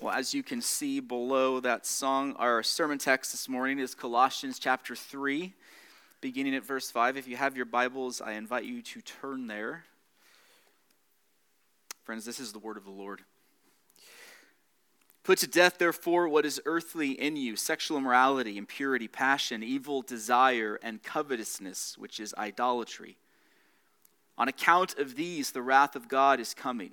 Well, as you can see below that song, our sermon text this morning is Colossians chapter 3, beginning at verse 5. If you have your Bibles, I invite you to turn there. Friends, this is the word of the Lord. Put to death, therefore, what is earthly in you sexual immorality, impurity, passion, evil desire, and covetousness, which is idolatry. On account of these, the wrath of God is coming.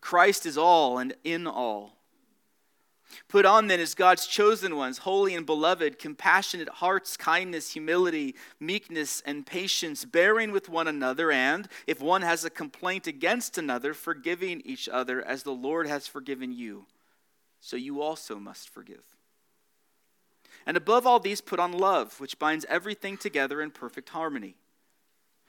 Christ is all and in all. Put on then as God's chosen ones, holy and beloved, compassionate hearts, kindness, humility, meekness, and patience, bearing with one another, and, if one has a complaint against another, forgiving each other as the Lord has forgiven you. So you also must forgive. And above all these, put on love, which binds everything together in perfect harmony.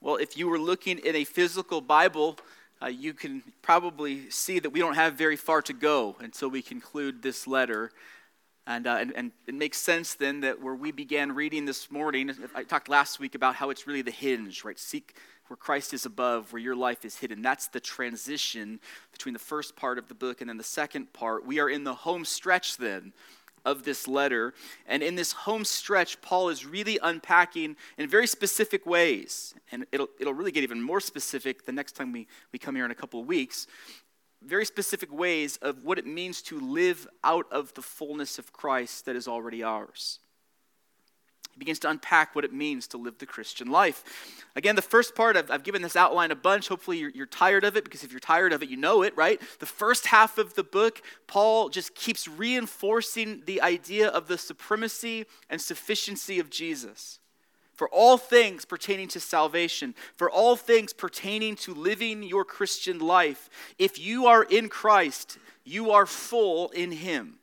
Well, if you were looking in a physical Bible, uh, you can probably see that we don't have very far to go until we conclude this letter. And, uh, and, and, it makes sense then that where we began reading this morning, I talked last week about how it's really the hinge, right? Seek where Christ is above, where your life is hidden. That's the transition between the first part of the book and then the second part. We are in the home stretch then of this letter. And in this home stretch, Paul is really unpacking in very specific ways. And it'll, it'll really get even more specific the next time we, we come here in a couple of weeks. Very specific ways of what it means to live out of the fullness of Christ that is already ours. He begins to unpack what it means to live the Christian life. Again, the first part, I've, I've given this outline a bunch. Hopefully, you're, you're tired of it because if you're tired of it, you know it, right? The first half of the book, Paul just keeps reinforcing the idea of the supremacy and sufficiency of Jesus for all things pertaining to salvation, for all things pertaining to living your Christian life. If you are in Christ, you are full in Him.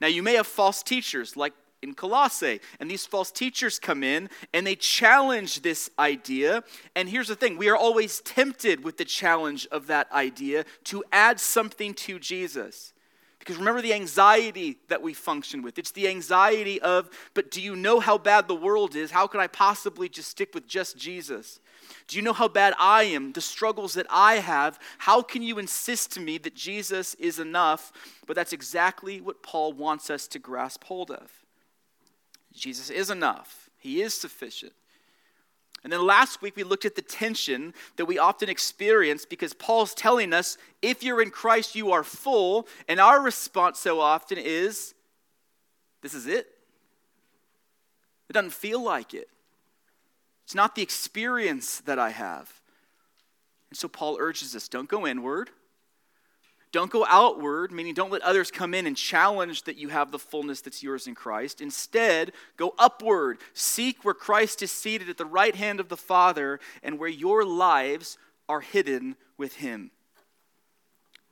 Now, you may have false teachers like in Colossae. And these false teachers come in and they challenge this idea. And here's the thing we are always tempted with the challenge of that idea to add something to Jesus. Because remember the anxiety that we function with. It's the anxiety of, but do you know how bad the world is? How can I possibly just stick with just Jesus? Do you know how bad I am, the struggles that I have? How can you insist to me that Jesus is enough? But that's exactly what Paul wants us to grasp hold of. Jesus is enough, He is sufficient. And then last week we looked at the tension that we often experience because Paul's telling us if you're in Christ, you are full. And our response so often is this is it. It doesn't feel like it. It's not the experience that I have. And so Paul urges us don't go inward, don't go outward, meaning don't let others come in and challenge that you have the fullness that's yours in Christ. Instead, go upward. Seek where Christ is seated at the right hand of the Father and where your lives are hidden with Him.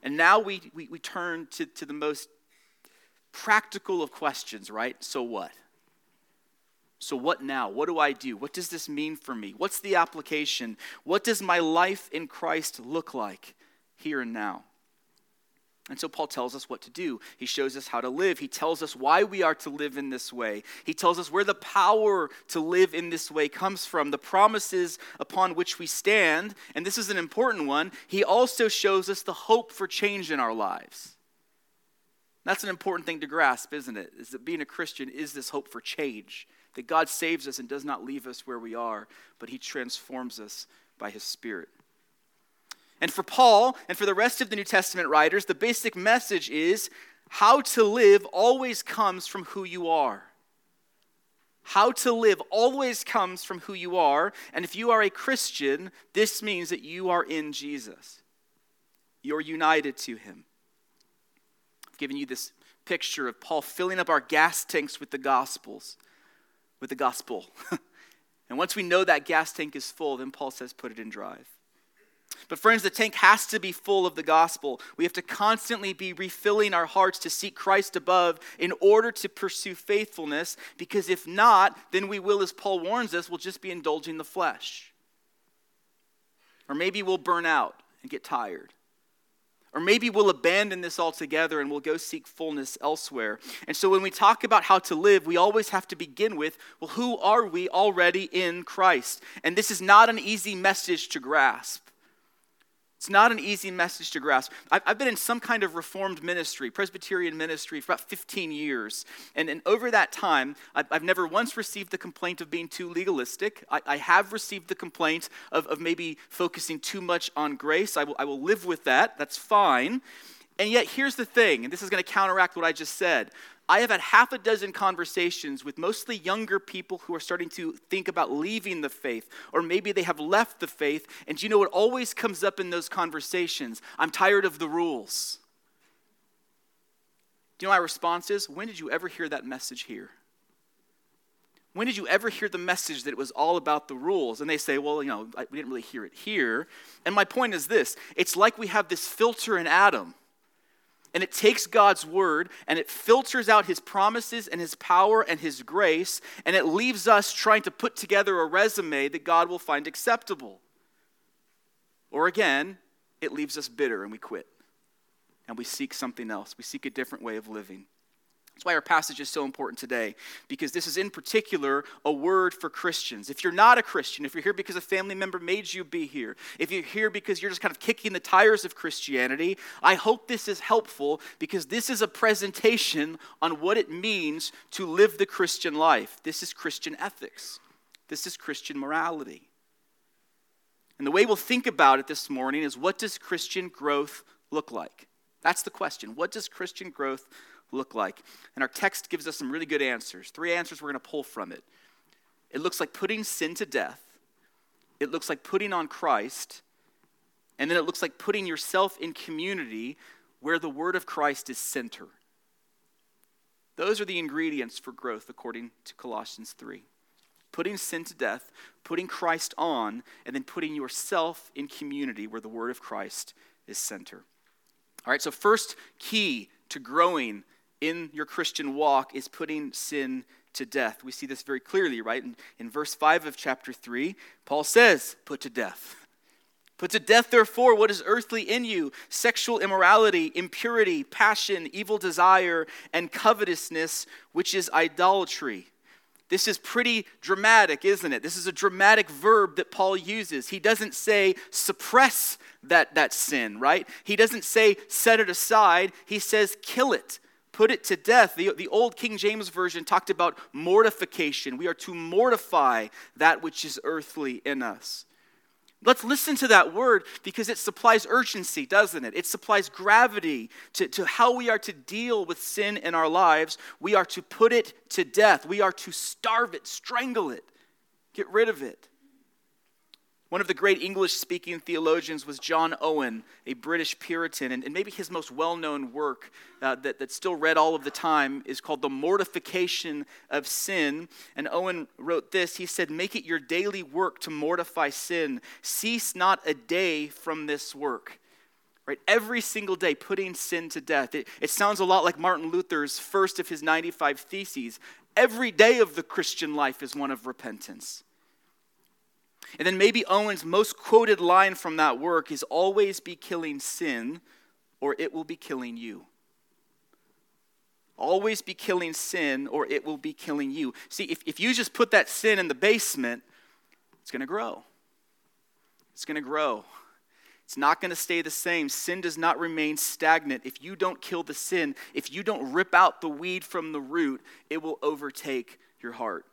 And now we, we, we turn to, to the most practical of questions, right? So what? So, what now? What do I do? What does this mean for me? What's the application? What does my life in Christ look like here and now? And so Paul tells us what to do. He shows us how to live. He tells us why we are to live in this way. He tells us where the power to live in this way comes from, the promises upon which we stand. And this is an important one. He also shows us the hope for change in our lives. That's an important thing to grasp, isn't it? Is that being a Christian is this hope for change. That God saves us and does not leave us where we are, but He transforms us by His Spirit. And for Paul and for the rest of the New Testament writers, the basic message is how to live always comes from who you are. How to live always comes from who you are. And if you are a Christian, this means that you are in Jesus. You're united to him. I've given you this picture of Paul filling up our gas tanks with the gospels, with the gospel. and once we know that gas tank is full, then Paul says, put it in drive. But, friends, the tank has to be full of the gospel. We have to constantly be refilling our hearts to seek Christ above in order to pursue faithfulness, because if not, then we will, as Paul warns us, we'll just be indulging the flesh. Or maybe we'll burn out and get tired. Or maybe we'll abandon this altogether and we'll go seek fullness elsewhere. And so when we talk about how to live, we always have to begin with well, who are we already in Christ? And this is not an easy message to grasp. It's not an easy message to grasp. I've, been in some kind of reformed ministry, Presbyterian ministry, for about 15 years. And, and over that time, I've, never once received the complaint of being too legalistic. I, I have received the complaint of, of maybe focusing too much on grace. I will, I will live with that. That's fine. And yet, here's the thing, and this is going to counteract what I just said. I have had half a dozen conversations with mostly younger people who are starting to think about leaving the faith, or maybe they have left the faith. And you know what always comes up in those conversations? I'm tired of the rules. Do you know my response is? When did you ever hear that message here? When did you ever hear the message that it was all about the rules? And they say, well, you know, we didn't really hear it here. And my point is this it's like we have this filter in Adam and it takes God's word and it filters out his promises and his power and his grace, and it leaves us trying to put together a resume that God will find acceptable. Or again, it leaves us bitter and we quit and we seek something else. We seek a different way of living. That's why our passage is so important today, because this is in particular a word for Christians. If you're not a Christian, if you're here because a family member made you be here, if you're here because you're just kind of kicking the tires of Christianity, I hope this is helpful because this is a presentation on what it means to live the Christian life. This is Christian ethics, this is Christian morality. And the way we'll think about it this morning is what does Christian growth look like? That's the question. What does Christian growth look like? And our text gives us some really good answers. Three answers we're going to pull from it. It looks like putting sin to death, it looks like putting on Christ, and then it looks like putting yourself in community where the word of Christ is center. Those are the ingredients for growth according to Colossians 3. Putting sin to death, putting Christ on, and then putting yourself in community where the word of Christ is center. All right, so first key to growing in your Christian walk is putting sin to death. We see this very clearly, right? In, in verse 5 of chapter 3, Paul says, Put to death. Put to death, therefore, what is earthly in you sexual immorality, impurity, passion, evil desire, and covetousness, which is idolatry. This is pretty dramatic, isn't it? This is a dramatic verb that Paul uses. He doesn't say suppress that, that sin, right? He doesn't say set it aside. He says kill it put it to death. The, the old King James Version talked about mortification. We are to mortify that which is earthly in us. Let's listen to that word because it supplies urgency, doesn't it? It supplies gravity to, to how we are to deal with sin in our lives. We are to put it to death, we are to starve it, strangle it, get rid of it. One of the great English speaking theologians was John Owen, a British Puritan, and, and maybe his most well known work uh, that, that's still read all of the time is called The Mortification of Sin. And Owen wrote this He said, Make it your daily work to mortify sin, cease not a day from this work. Right? Every single day, putting sin to death. It, it sounds a lot like Martin Luther's first of his 95 Theses. Every day of the Christian life is one of repentance. And then maybe Owen's most quoted line from that work is always be killing sin, or it will be killing you. Always be killing sin, or it will be killing you. See, if, if you just put that sin in the basement, it's going to grow. It's going to grow. It's not going to stay the same. Sin does not remain stagnant. If you don't kill the sin, if you don't rip out the weed from the root, it will overtake your heart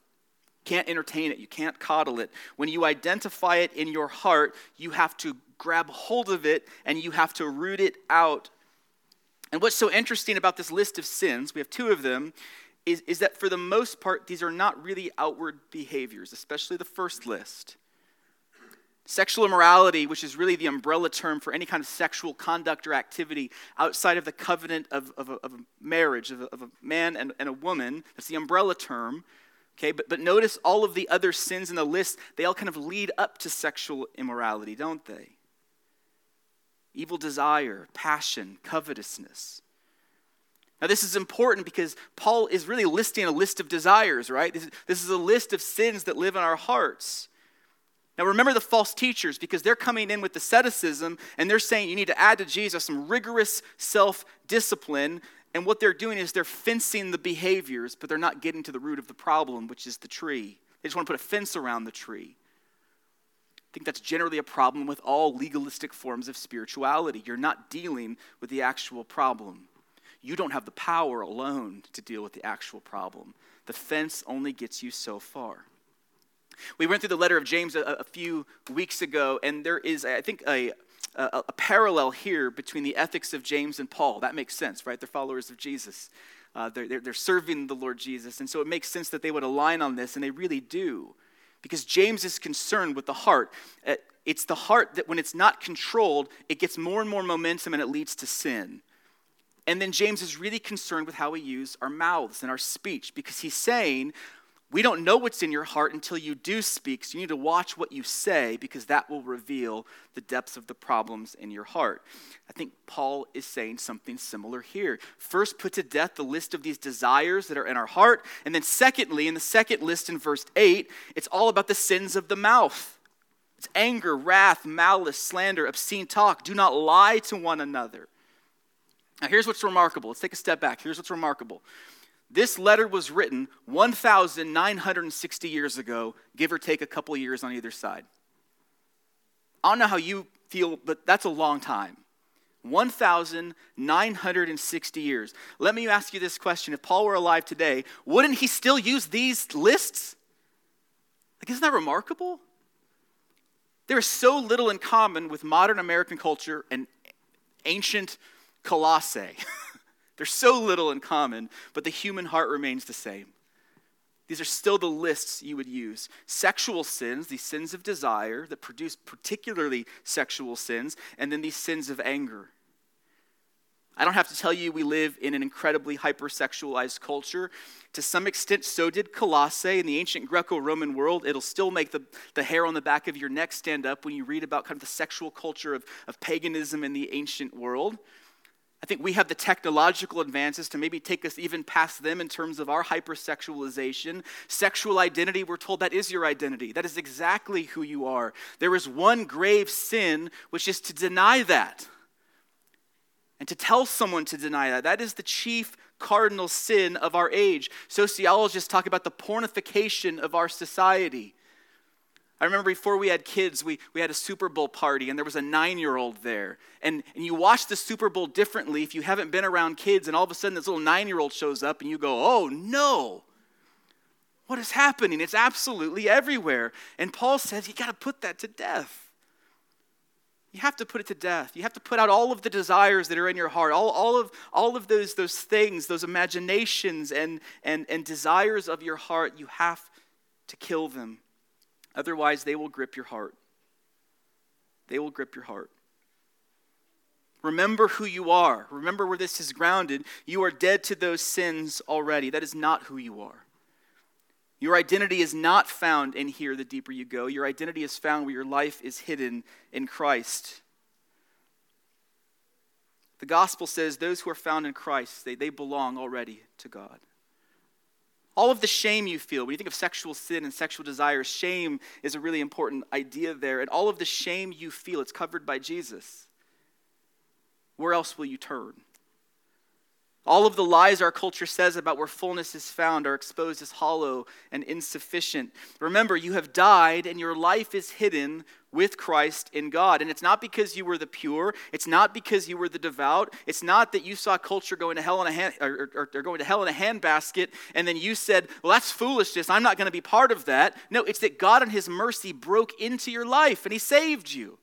can't entertain it, you can't coddle it. When you identify it in your heart, you have to grab hold of it and you have to root it out. And what's so interesting about this list of sins, we have two of them, is, is that for the most part, these are not really outward behaviors, especially the first list. Sexual immorality, which is really the umbrella term for any kind of sexual conduct or activity outside of the covenant of, of, a, of a marriage, of a, of a man and, and a woman, that's the umbrella term. Okay, but, but notice all of the other sins in the list, they all kind of lead up to sexual immorality, don't they? Evil desire, passion, covetousness. Now, this is important because Paul is really listing a list of desires, right? This is, this is a list of sins that live in our hearts. Now, remember the false teachers because they're coming in with asceticism and they're saying you need to add to Jesus some rigorous self discipline and what they're doing is they're fencing the behaviors, but they're not getting to the root of the problem, which is the tree. They just want to put a fence around the tree. I think that's generally a problem with all legalistic forms of spirituality. You're not dealing with the actual problem. You don't have the power alone to deal with the actual problem. The fence only gets you so far. We went through the letter of James a, a few weeks ago, and there is, I think, a, a, a, parallel here between the ethics of James and Paul. That makes sense, right? They're followers of Jesus. Uh, they're, they're, they're serving the Lord Jesus. And so it makes sense that they would align on this, and they really do. Because James is concerned with the heart. Uh, it's the heart that when it's not controlled, it gets more and more momentum and it leads to sin. And then James is really concerned with how we use our mouths and our speech because he's saying we don't know what's in your heart until you do speak, so you need to watch what you say because that will reveal the depths of the problems in your heart. I think Paul is saying something similar here. First, put to death the list of these desires that are in our heart, and then, secondly, in the second list in verse 8, it's all about the sins of the mouth. It's anger, wrath, malice, slander, obscene talk. Do not lie to one another. Now, here's what's remarkable. Let's take a step back. Here's what's remarkable. This letter was written 1,960 years ago, give or take a couple years on either side. I don't know how you feel, but that's a long time. 1,960 years. Let me ask you this question. If Paul were alive today, wouldn't he still use these lists? Like, isn't that remarkable? There is so little in common with modern American culture and ancient Colossae. There's so little in common, but the human heart remains the same. These are still the lists you would use. Sexual sins, these sins of desire that produce particularly sexual sins, and then these sins of anger. I don't have to tell you we live in an incredibly hypersexualized culture. To some extent, so did Colossae. In the ancient Greco Roman world, it'll still make the, the hair on the back of your neck stand up when you read about kind of the sexual culture of, of paganism in the ancient world. I think we have the technological advances to maybe take us even past them in terms of our hypersexualization. Sexual identity, we're told that is your identity. That is exactly who you are. There is one grave sin, which is to deny that. And to tell someone to deny that. That is the chief cardinal sin of our age. Sociologists talk about the pornification of our society. I remember before we had kids, we, we had a Super Bowl party, and there was a nine year old there. And, and you watch the Super Bowl differently if you haven't been around kids, and all of a sudden this little nine year old shows up, and you go, oh no, what is happening? It's absolutely everywhere. And Paul says, you got to put that to death. You have to put it to death. You have to put out all of the desires that are in your heart, all, all, of, all of those, those things, those imaginations and, and, and desires of your heart. You have to kill them. Otherwise, they will grip your heart. They will grip your heart. Remember who you are. Remember where this is grounded. You are dead to those sins already. That is not who you are. Your identity is not found in here the deeper you go. Your identity is found where your life is hidden in Christ. The gospel says those who are found in Christ, they, they belong already to God. All of the shame you feel, when you think of sexual sin and sexual desires, shame is a really important idea there. And all of the shame you feel, it's covered by Jesus. Where else will you turn? All of the lies our culture says about where fullness is found are exposed as hollow and insufficient. Remember, you have died and your life is hidden with Christ in God. And it's not because you were the pure, it's not because you were the devout, it's not that you saw culture going to hell in a hand, or, or going to hell in a handbasket and then you said, "Well, that's foolishness. I'm not going to be part of that." No, it's that God in his mercy broke into your life and he saved you.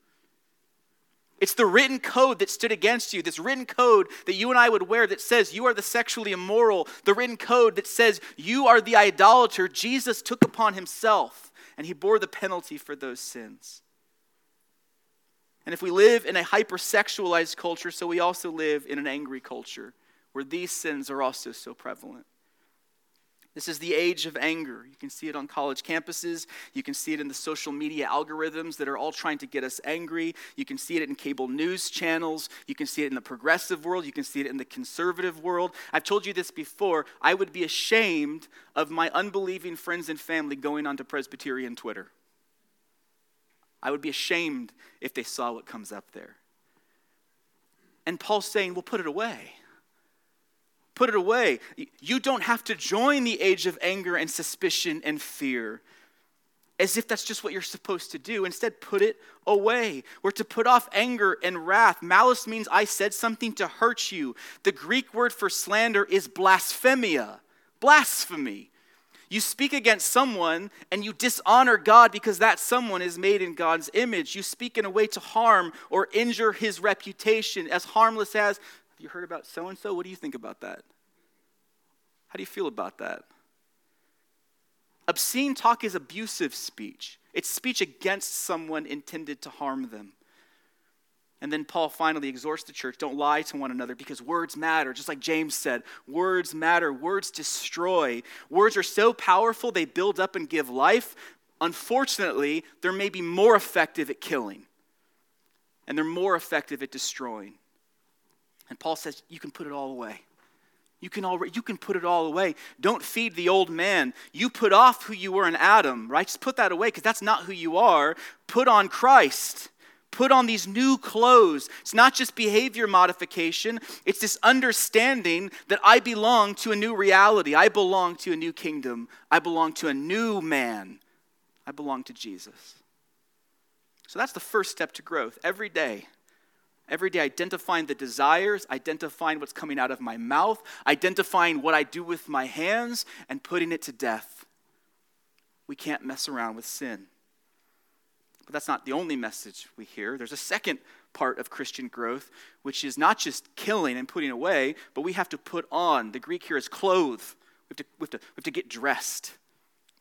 It's the written code that stood against you, this written code that you and I would wear that says you are the sexually immoral, the written code that says you are the idolater. Jesus took upon himself and he bore the penalty for those sins. And if we live in a hypersexualized culture, so we also live in an angry culture where these sins are also so prevalent. This is the age of anger. You can see it on college campuses. You can see it in the social media algorithms that are all trying to get us angry. You can see it in cable news channels. You can see it in the progressive world. You can see it in the conservative world. I've told you this before. I would be ashamed of my unbelieving friends and family going onto Presbyterian Twitter. I would be ashamed if they saw what comes up there. And Paul's saying, well, put it away. Put it away. You don't have to join the age of anger and suspicion and fear as if that's just what you're supposed to do. Instead, put it away. We're to put off anger and wrath. Malice means I said something to hurt you. The Greek word for slander is blasphemia. Blasphemy. You speak against someone and you dishonor God because that someone is made in God's image. You speak in a way to harm or injure his reputation, as harmless as have you heard about so and so? What do you think about that? How do you feel about that? Obscene talk is abusive speech, it's speech against someone intended to harm them. And then Paul finally exhorts the church don't lie to one another because words matter. Just like James said, words matter, words destroy. Words are so powerful, they build up and give life. Unfortunately, they're maybe more effective at killing, and they're more effective at destroying. And Paul says, You can put it all away. You can, already, you can put it all away. Don't feed the old man. You put off who you were in Adam, right? Just put that away because that's not who you are. Put on Christ. Put on these new clothes. It's not just behavior modification, it's this understanding that I belong to a new reality. I belong to a new kingdom. I belong to a new man. I belong to Jesus. So that's the first step to growth every day Every day, identifying the desires, identifying what's coming out of my mouth, identifying what I do with my hands, and putting it to death. We can't mess around with sin. But that's not the only message we hear. There's a second part of Christian growth, which is not just killing and putting away, but we have to put on. The Greek here is clothe. We have to, we have to, we have to get dressed.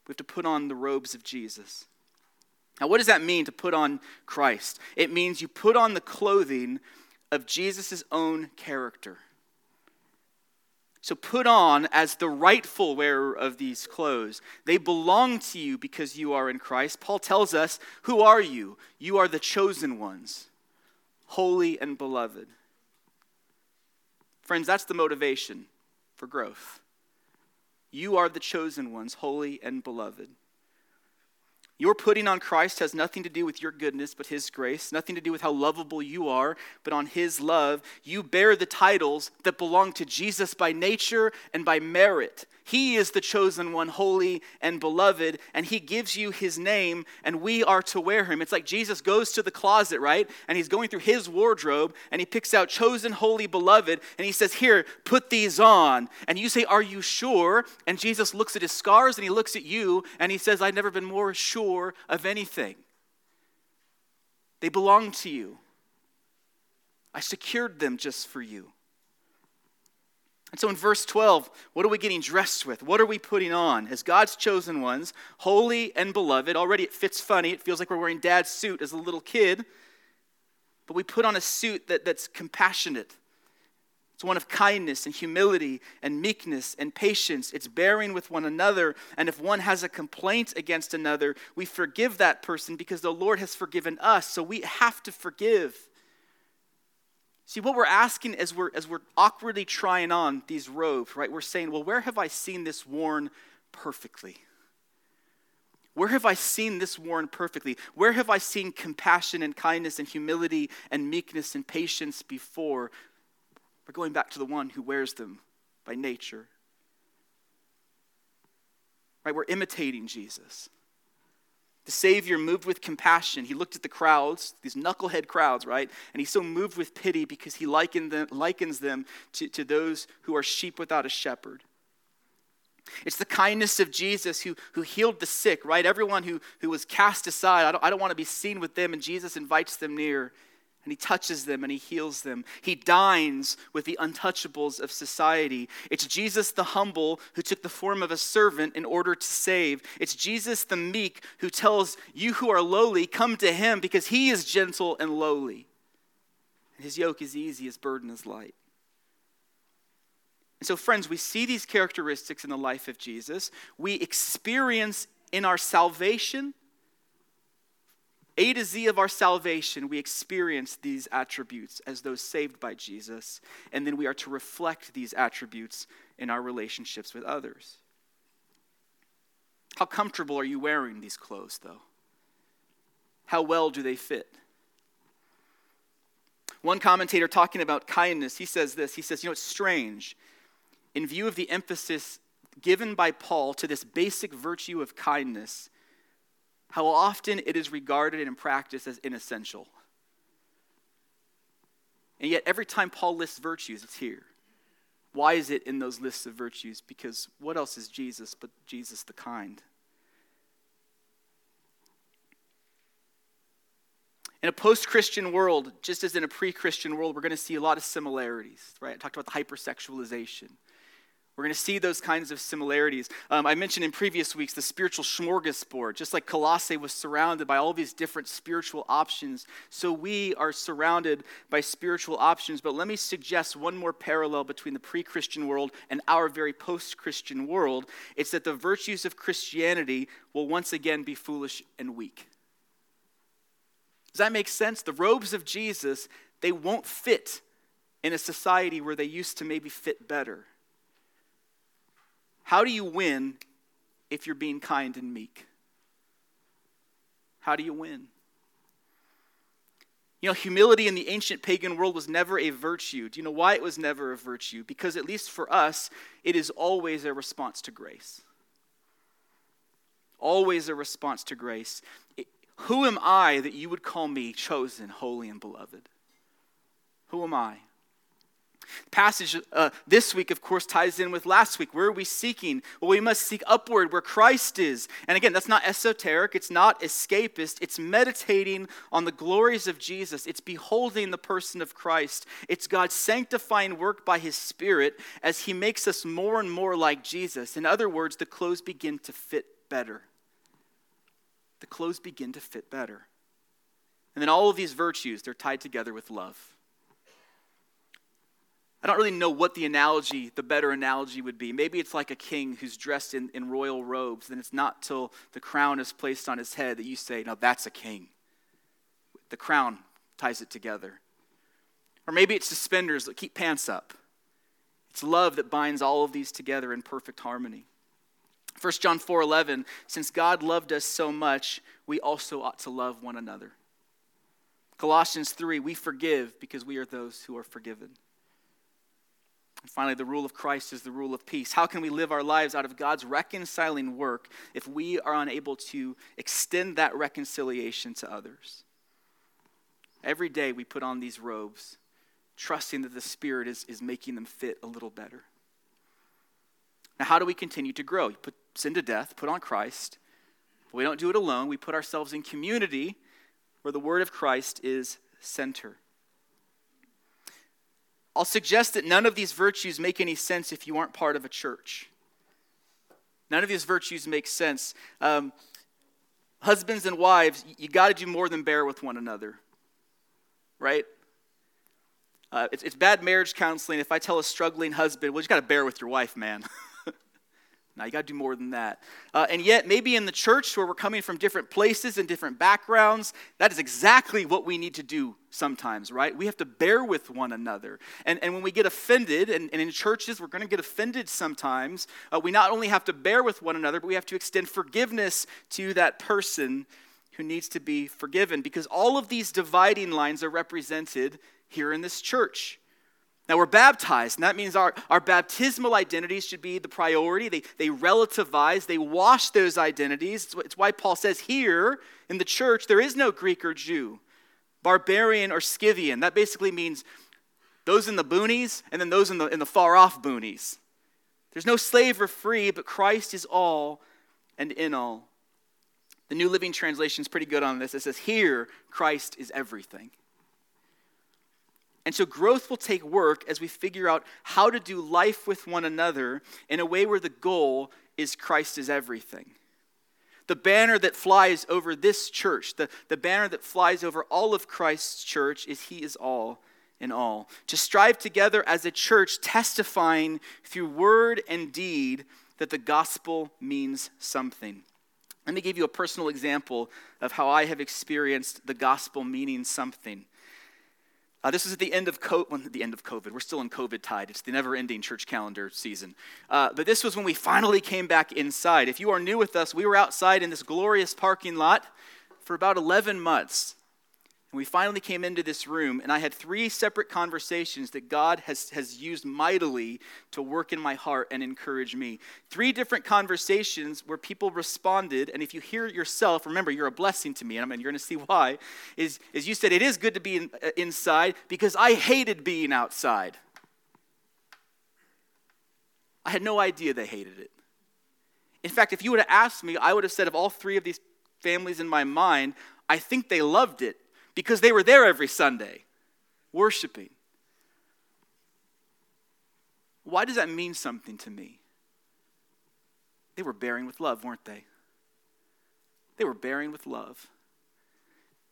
We have to put on the robes of Jesus. Now, what does that mean to put on Christ? It means you put on the clothing of Jesus' own character. So put on as the rightful wearer of these clothes. They belong to you because you are in Christ. Paul tells us, Who are you? You are the chosen ones, holy and beloved. Friends, that's the motivation for growth. You are the chosen ones, holy and beloved. Your putting on Christ has nothing to do with your goodness, but His grace, nothing to do with how lovable you are, but on His love. You bear the titles that belong to Jesus by nature and by merit. He is the chosen one, holy and beloved, and He gives you His name, and we are to wear Him. It's like Jesus goes to the closet, right? And He's going through His wardrobe, and He picks out chosen, holy, beloved, and He says, Here, put these on. And you say, Are you sure? And Jesus looks at His scars, and He looks at you, and He says, I've never been more sure of anything. They belong to you. I secured them just for you. And so in verse 12, what are we getting dressed with? What are we putting on? As God's chosen ones, holy and beloved. Already it fits funny. It feels like we're wearing dad's suit as a little kid. But we put on a suit that, that's compassionate. It's one of kindness and humility and meekness and patience. It's bearing with one another. And if one has a complaint against another, we forgive that person because the Lord has forgiven us. So we have to forgive. See, what we're asking as we're, as we're awkwardly trying on these robes, right? We're saying, well, where have I seen this worn perfectly? Where have I seen this worn perfectly? Where have I seen compassion and kindness and humility and meekness and patience before? We're going back to the one who wears them by nature. Right? We're imitating Jesus. The Savior moved with compassion. He looked at the crowds, these knucklehead crowds, right? And he's so moved with pity because he them, likens them to, to those who are sheep without a shepherd. It's the kindness of Jesus who, who healed the sick, right? Everyone who, who was cast aside, I don't, I don't want to be seen with them, and Jesus invites them near and he touches them and he heals them. He dines with the untouchables of society. It's Jesus the humble who took the form of a servant in order to save. It's Jesus the meek who tells you who are lowly, come to him because he is gentle and lowly. And his yoke is easy, his burden is light. And so, friends, we see these characteristics in the life of Jesus. We experience in our salvation a to Z of our salvation, we experience these attributes as those saved by Jesus, and then we are to reflect these attributes in our relationships with others. How comfortable are you wearing these clothes, though? How well do they fit? One commentator talking about kindness, he says this. He says, You know, it's strange. In view of the emphasis given by Paul to this basic virtue of kindness, how often it is regarded and practiced as inessential. And yet, every time Paul lists virtues, it's here. Why is it in those lists of virtues? Because what else is Jesus but Jesus the kind? In a post Christian world, just as in a pre Christian world, we're going to see a lot of similarities, right? I talked about the hypersexualization. We're going to see those kinds of similarities. Um, I mentioned in previous weeks the spiritual smorgasbord. Just like Colossae was surrounded by all these different spiritual options, so we are surrounded by spiritual options. But let me suggest one more parallel between the pre Christian world and our very post Christian world. It's that the virtues of Christianity will once again be foolish and weak. Does that make sense? The robes of Jesus, they won't fit in a society where they used to maybe fit better. How do you win if you're being kind and meek? How do you win? You know, humility in the ancient pagan world was never a virtue. Do you know why it was never a virtue? Because, at least for us, it is always a response to grace. Always a response to grace. It, who am I that you would call me chosen, holy, and beloved? Who am I? Passage uh, this week, of course, ties in with last week. Where are we seeking? Well, we must seek upward where Christ is. And again, that's not esoteric, it's not escapist, it's meditating on the glories of Jesus, it's beholding the person of Christ. It's God's sanctifying work by His Spirit as He makes us more and more like Jesus. In other words, the clothes begin to fit better. The clothes begin to fit better. And then all of these virtues, they're tied together with love. I don't really know what the analogy, the better analogy would be. Maybe it's like a king who's dressed in, in royal robes, and it's not till the crown is placed on his head that you say, No, that's a king. The crown ties it together. Or maybe it's suspenders that keep pants up. It's love that binds all of these together in perfect harmony. 1 John 4:11 Since God loved us so much, we also ought to love one another. Colossians 3 We forgive because we are those who are forgiven. And finally, the rule of Christ is the rule of peace. How can we live our lives out of God's reconciling work if we are unable to extend that reconciliation to others? Every day we put on these robes, trusting that the Spirit is, is making them fit a little better. Now, how do we continue to grow? You put sin to death, put on Christ. But we don't do it alone. We put ourselves in community where the word of Christ is center. I'll suggest that none of these virtues make any sense if you aren't part of a church. None of these virtues make sense. Um, husbands and wives, you got to do more than bear with one another, right? Uh, it's, it's bad marriage counseling if I tell a struggling husband, well, you got to bear with your wife, man. Now, you got to do more than that. Uh, and yet, maybe in the church where we're coming from different places and different backgrounds, that is exactly what we need to do sometimes, right? We have to bear with one another. And, and when we get offended, and, and in churches we're going to get offended sometimes, uh, we not only have to bear with one another, but we have to extend forgiveness to that person who needs to be forgiven because all of these dividing lines are represented here in this church. Now, we're baptized, and that means our, our baptismal identities should be the priority. They, they relativize, they wash those identities. It's, it's why Paul says here in the church there is no Greek or Jew, barbarian or Scythian. That basically means those in the boonies and then those in the, in the far off boonies. There's no slave or free, but Christ is all and in all. The New Living Translation is pretty good on this. It says, Here, Christ is everything. And so growth will take work as we figure out how to do life with one another in a way where the goal is Christ is everything. The banner that flies over this church, the, the banner that flies over all of Christ's church, is He is all in all. To strive together as a church, testifying through word and deed that the gospel means something. Let me give you a personal example of how I have experienced the gospel meaning something. Uh, this is at the end of COVID. Well, the end of COVID. We're still in COVID tide. It's the never-ending church calendar season. Uh, but this was when we finally came back inside. If you are new with us, we were outside in this glorious parking lot for about 11 months. And we finally came into this room, and I had three separate conversations that God has, has used mightily to work in my heart and encourage me. Three different conversations where people responded, and if you hear it yourself, remember, you're a blessing to me, and I mean, you're going to see why, is, is you said, It is good to be in, uh, inside because I hated being outside. I had no idea they hated it. In fact, if you would have asked me, I would have said, of all three of these families in my mind, I think they loved it because they were there every Sunday worshiping. Why does that mean something to me? They were bearing with love, weren't they? They were bearing with love.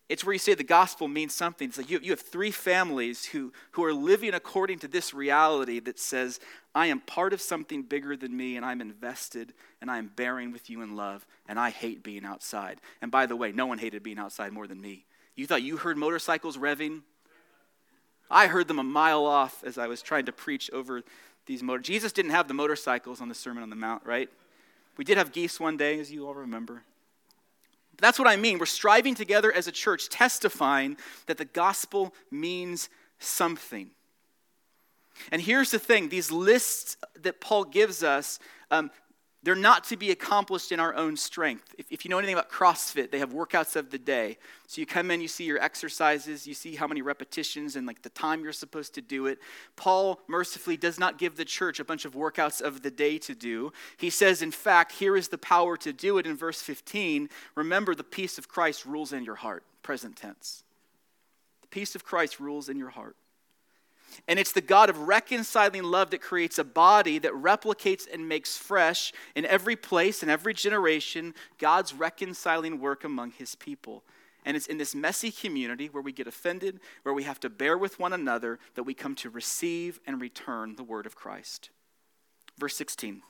It's where you say the gospel means something. It's like you, you have three families who, who are living according to this reality that says, I am part of something bigger than me, and I'm invested, and I am bearing with you in love, and I hate being outside. And by the way, no one hated being outside more than me. You thought you heard motorcycles revving? I heard them a mile off as I was trying to preach over these motor. Jesus didn't have the motorcycles on the Sermon on the Mount, right? We did have geese one day, as you all remember. But that's what I mean. We're striving together as a church, testifying that the gospel means something. And here's the thing these lists that Paul gives us, um, they're not to be accomplished in our own strength. If, if, you know anything about CrossFit, they have workouts of the day. So you come in, you see your exercises, you see how many repetitions and like the time you're supposed to do it. Paul mercifully does not give the church a bunch of workouts of the day to do. He says, in fact, here is the power to do it in verse 15. Remember, the peace of Christ rules in your heart, present tense. The peace of Christ rules in your heart. And it's the God of reconciling love that creates a body that replicates and makes fresh in every place, and every generation, God's reconciling work among his people. And it's in this messy community where we get offended, where we have to bear with one another, that we come to receive and return the word of Christ. Verse 16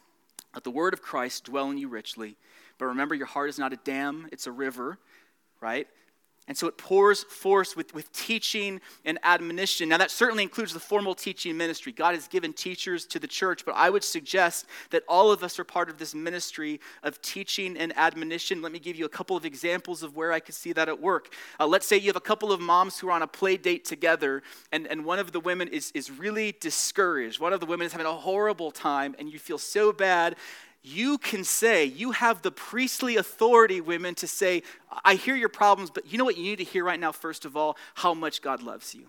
Let the word of Christ dwell in you richly. But remember, your heart is not a dam, it's a river, right? And so it pours forth with, with teaching and admonition. Now, that certainly includes the formal teaching ministry. God has given teachers to the church, but I would suggest that all of us are part of this ministry of teaching and admonition. Let me give you a couple of examples of where I could see that at work. Uh, let's say you have a couple of moms who are on a play date together, and, and one of the women is, is really discouraged. One of the women is having a horrible time, and you feel so bad you can say, you have the priestly authority, women, to say, I hear your problems, but you know what you need to hear right now, first of all? How much God loves you.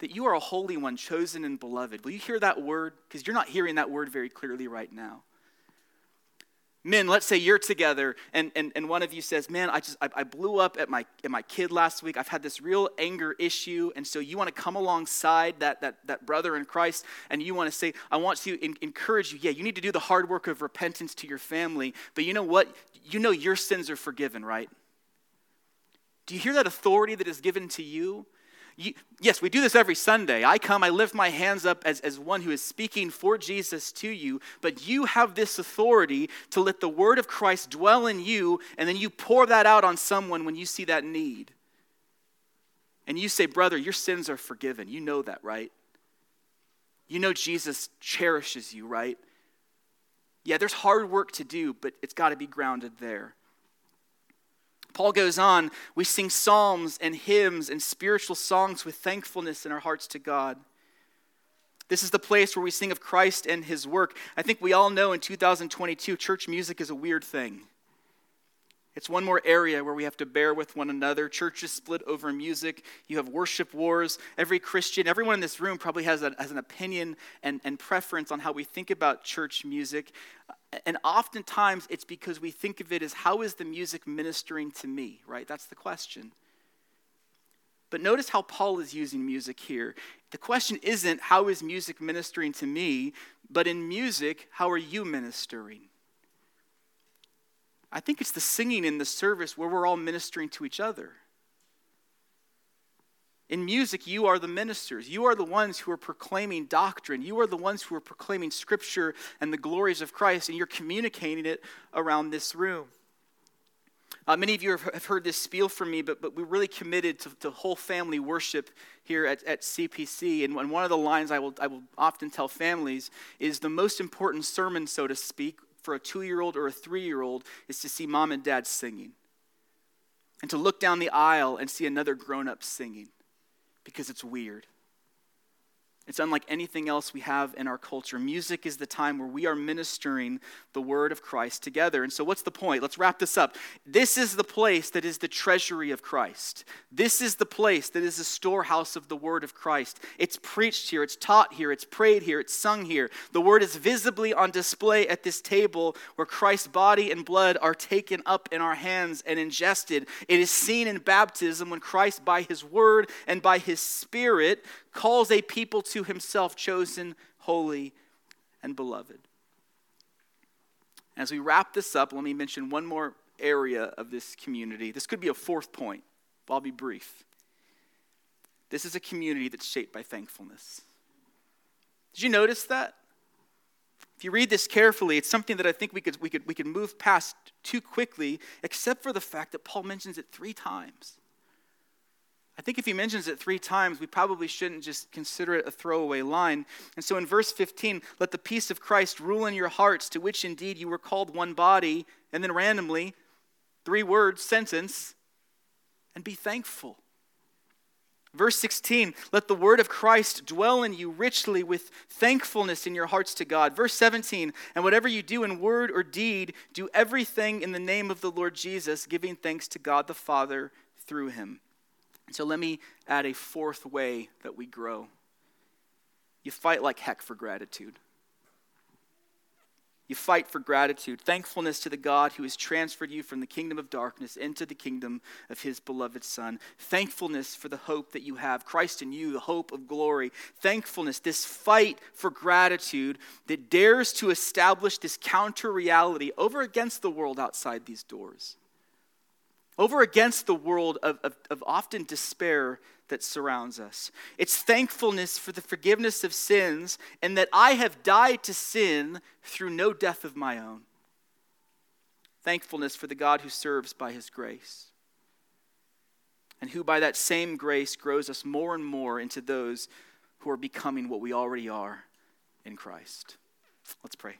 That you are a holy one, chosen and beloved. Will you hear that word? Because you're not hearing that word very clearly right now. Men, let's say you're together and, and, and one of you says, Man, I just I, I, blew up at my at my kid last week. I've had this real anger issue. And so you want to come alongside that, that, that brother in Christ and you want to say, I want to in, encourage you. Yeah, you need to do the hard work of repentance to your family. But you know what? You know your sins are forgiven, right? Do you hear that authority that is given to you? You, yes, we do this every Sunday. I come, I lift my hands up as, as one who is speaking for Jesus to you, but you have this authority to let the word of Christ dwell in you, and then you pour that out on someone when you see that need. And you say, Brother, your sins are forgiven. You know that, right? You know Jesus cherishes you, right? Yeah, there's hard work to do, but it's got to be grounded there. Paul goes on, we sing psalms and hymns and spiritual songs with thankfulness in our hearts to God. This is the place where we sing of Christ and his work. I think we all know in 2022, church music is a weird thing. It's one more area where we have to bear with one another. Churches split over music. You have worship wars. Every Christian, everyone in this room probably has, a, has an opinion and, and preference on how we think about church music. And oftentimes it's because we think of it as how is the music ministering to me, right? That's the question. But notice how Paul is using music here. The question isn't, how is music ministering to me? But in music, how are you ministering? I think it's the singing in the service where we're all ministering to each other. In music, you are the ministers. You are the ones who are proclaiming doctrine. You are the ones who are proclaiming scripture and the glories of Christ, and you're communicating it around this room. Uh, many of you have heard this spiel from me, but, but we're really committed to, to whole family worship here at, at CPC. And, and one of the lines I will, I will often tell families is the most important sermon, so to speak, for a two year old or a three year old is to see mom and dad singing. And to look down the aisle and see another grown up singing because it's weird. It's unlike anything else we have in our culture. Music is the time where we are ministering the word of Christ together. And so, what's the point? Let's wrap this up. This is the place that is the treasury of Christ. This is the place that is the storehouse of the word of Christ. It's preached here, it's taught here, it's prayed here, it's sung here. The word is visibly on display at this table where Christ's body and blood are taken up in our hands and ingested. It is seen in baptism when Christ, by his word and by his spirit, calls a people to himself, chosen, holy, and beloved. As we wrap this up, let me mention one more area of this community. This could be a fourth point, but I'll be brief. This is a community that's shaped by thankfulness. Did you notice that? If you read this carefully, it's something that I think we could, we could, we could move past too quickly, except for the fact that Paul mentions it three times. I think if he mentions it three times, we probably shouldn't just consider it a throwaway line. And so in verse 15, let the peace of Christ rule in your hearts, to which indeed you were called one body, and then randomly, three words, sentence, and be thankful. Verse 16, let the word of Christ dwell in you richly with thankfulness in your hearts to God. Verse 17, and whatever you do in word or deed, do everything in the name of the Lord Jesus, giving thanks to God the Father through him. So let me add a fourth way that we grow. You fight like heck for gratitude. You fight for gratitude, thankfulness to the God who has transferred you from the kingdom of darkness into the kingdom of his beloved Son. Thankfulness for the hope that you have, Christ in you, the hope of glory. Thankfulness, this fight for gratitude that dares to establish this counter reality over against the world outside these doors over against the world of, of, of, often despair that surrounds us. It's thankfulness for the forgiveness of sins and that I have died to sin through no death of my own. Thankfulness for the God who serves by his grace and who, by that same grace, grows us more and more into those who are becoming what we already are in Christ. Let's pray.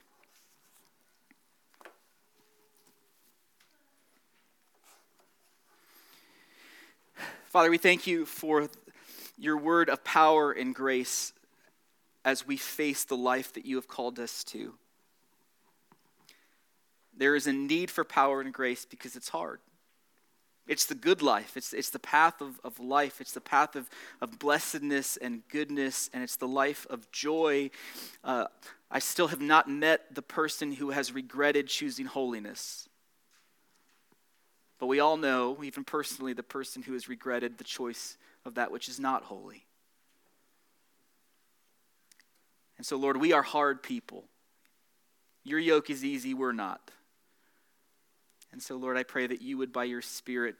Father, we thank you for your word of power and grace as we face the life that you have called us to. There is a need for power and grace because it's hard. It's the good life. It's, it's the path of, of life. It's the path of, of blessedness and goodness, and it's the life of joy. Uh, I still have not met the person who has regretted choosing holiness. But we all know, even personally, the person who has regretted the choice of that which is not holy. And so, Lord, we are hard people. Your yoke is easy, we're not. And so, Lord, I pray that you would, by your Spirit,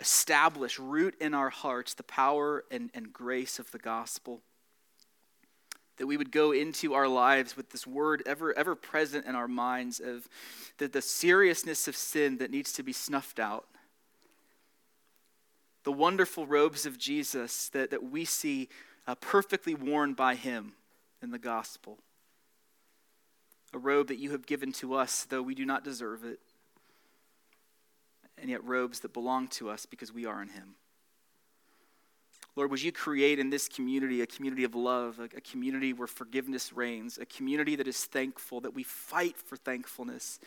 establish, root in our hearts the power and, and grace of the gospel that we would go into our lives with this word ever, ever present in our minds of the, the seriousness of sin that needs to be snuffed out. The wonderful robes of Jesus that, that we see uh, perfectly worn by him in the gospel. A robe that you have given to us, though we do not deserve it. And yet, robes that belong to us because we are in him. Lord, would you create in this community a community of love, a, community where forgiveness reigns, a community that is thankful, that we fight for thankfulness.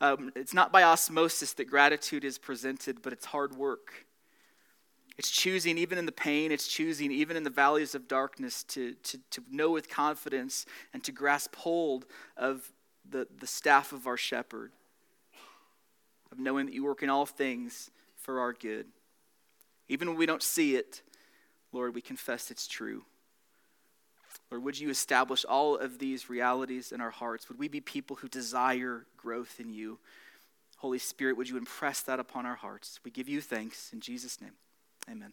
Um, it's not by osmosis that gratitude is presented, but it's hard work. It's choosing, even in the pain, it's choosing, even in the valleys of darkness, to, to, to know with confidence and to grasp hold of the, the staff of our shepherd, of knowing that you work in all things for our good. Even when we don't see it, Lord, we confess it's true. Lord, would you establish all of these realities in our hearts? Would we be people who desire growth in you? Holy Spirit, would you impress that upon our hearts? We give you thanks in Jesus' name. Amen.